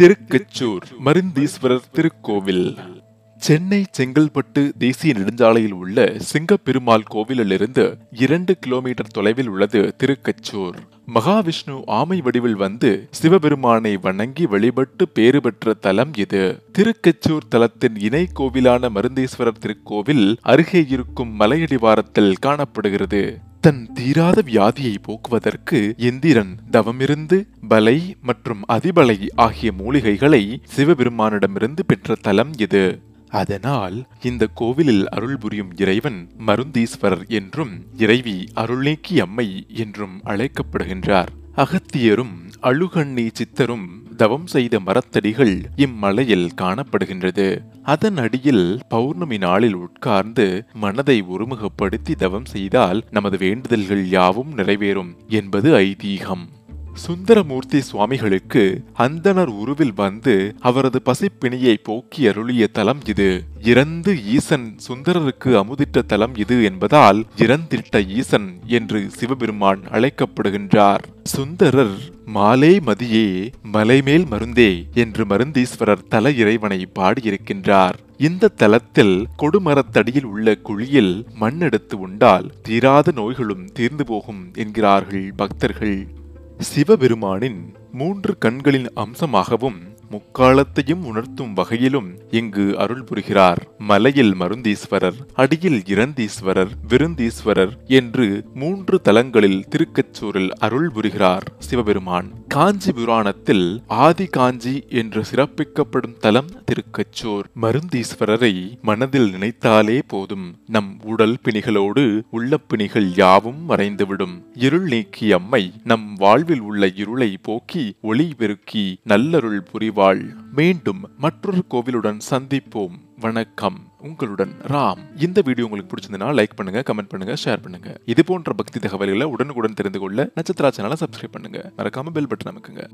திருக்கச்சூர் மருந்தீஸ்வரர் திருக்கோவில். சென்னை செங்கல்பட்டு தேசிய நெடுஞ்சாலையில் உள்ள சிங்கப்பெருமாள் கோவிலிலிருந்து இரண்டு கிலோமீட்டர் தொலைவில் உள்ளது திருக்கச்சூர். மகாவிஷ்ணு ஆமை வடிவில் வந்து சிவபெருமானை வணங்கி வழிபட்டு பேறு பெற்ற தலம் இது. திருக்கச்சூர் தலத்தின் இணை கோவிலான மருந்தீஸ்வரர் திருக்கோவில் அருகே இருக்கும் மலையடிவாரத்தில் காணப்படுகிறது. தன் தீராத வியாதியை போக்குவதற்கு எந்திரன் தவமிருந்து பலை மற்றும் அதிபலை ஆகிய மூலிகைகளை சிவபெருமானிடமிருந்து பெற்ற தலம் இது. அதனால் இந்த கோவிலில் அருள் புரியும் இறைவன் மருந்தீஸ்வரர் என்றும் இறைவி அருள்நீக்கி அம்மை என்றும் அழைக்கப்படுகின்றார். அகத்தியரும் அழுகண்ணி சித்தரும் தவம் செய்த மரத்தடிகள் இம்மலையில் காணப்படுகின்றது. அதன் அடியில் பௌர்ணமி நாளில் உட்கார்ந்து மனதை ஒருமுகப்படுத்தி தவம் செய்தால் நமது வேண்டுதல்கள் யாவும் நிறைவேறும் என்பது ஐதீகம். சுந்தரமூர்த்தி சுவாமிகளுக்கு அந்தனர் உருவில் வந்து அவரது பசிப்பிணியை போக்கி அருளிய தலம் இது. இறந்து ஈசன் சுந்தரருக்கு அமுதிட்ட தலம் இது என்பதால் இறந்திட்ட ஈசன் என்று சிவபெருமான் அழைக்கப்படுகின்றார். சுந்தரர் மாலே மதியே மலைமேல் மருந்தே என்று மருந்தீஸ்வரர் தல இறைவனை பாடியிருக்கின்றார். இந்த தலத்தில் கொடுமரத்தடியில் உள்ள குழியில் மண் எடுத்து உண்டால் தீராத நோய்களும் தீர்ந்து போகும் என்கிறார்கள் பக்தர்கள். சிவபெருமானின் மூன்று கண்களின் அம்சமாகவும் முக்காலத்தையும் உணர்த்தும் வகையிலும் இங்கு அருள் புரிகிறார். மலையில் மருந்தீஸ்வரர் அடியில் இரந்தீஸ்வரர் விருந்தீஸ்வரர் என்று மூன்று தலங்களில் திருக்கச்சூரில் அருள் புரிகிறார் சிவபெருமான். காஞ்சி புராணத்தில் ஆதி காஞ்சி என்று சிறப்பிக்கப்படும் தலம் திருக்கச்சோர். மருந்தீஸ்வரரை மனதில் நினைத்தாலே போதும். நம் உடல் பிணிகளோடு உள்ள பிணிகள் யாவும் மறைந்துவிடும். இருள் நீக்கி அம்மை நம் வாழ்வில் உள்ள இருளை போக்கி ஒளி பெருக்கி நல்லருள் புரிவாள். மீண்டும் மற்றொரு கோவிலுடன் சந்திப்போம். வணக்கம். உங்களுடன் ராம். இந்த வீடியோ உங்களுக்கு பிடிச்சிருந்தனா லைக் பண்ணுங்க கமெண்ட் பண்ணுங்க ஷேர் பண்ணுங்க. இது போன்ற பக்தி தகவல்களை உடனுக்குடன் தெரிந்து கொள்ள நட்சத்திரா சேனலை சப்ஸ்கிரைப் பண்ணுங்க. மறக்காம பெல் பட்டன் அமைக்குங்க.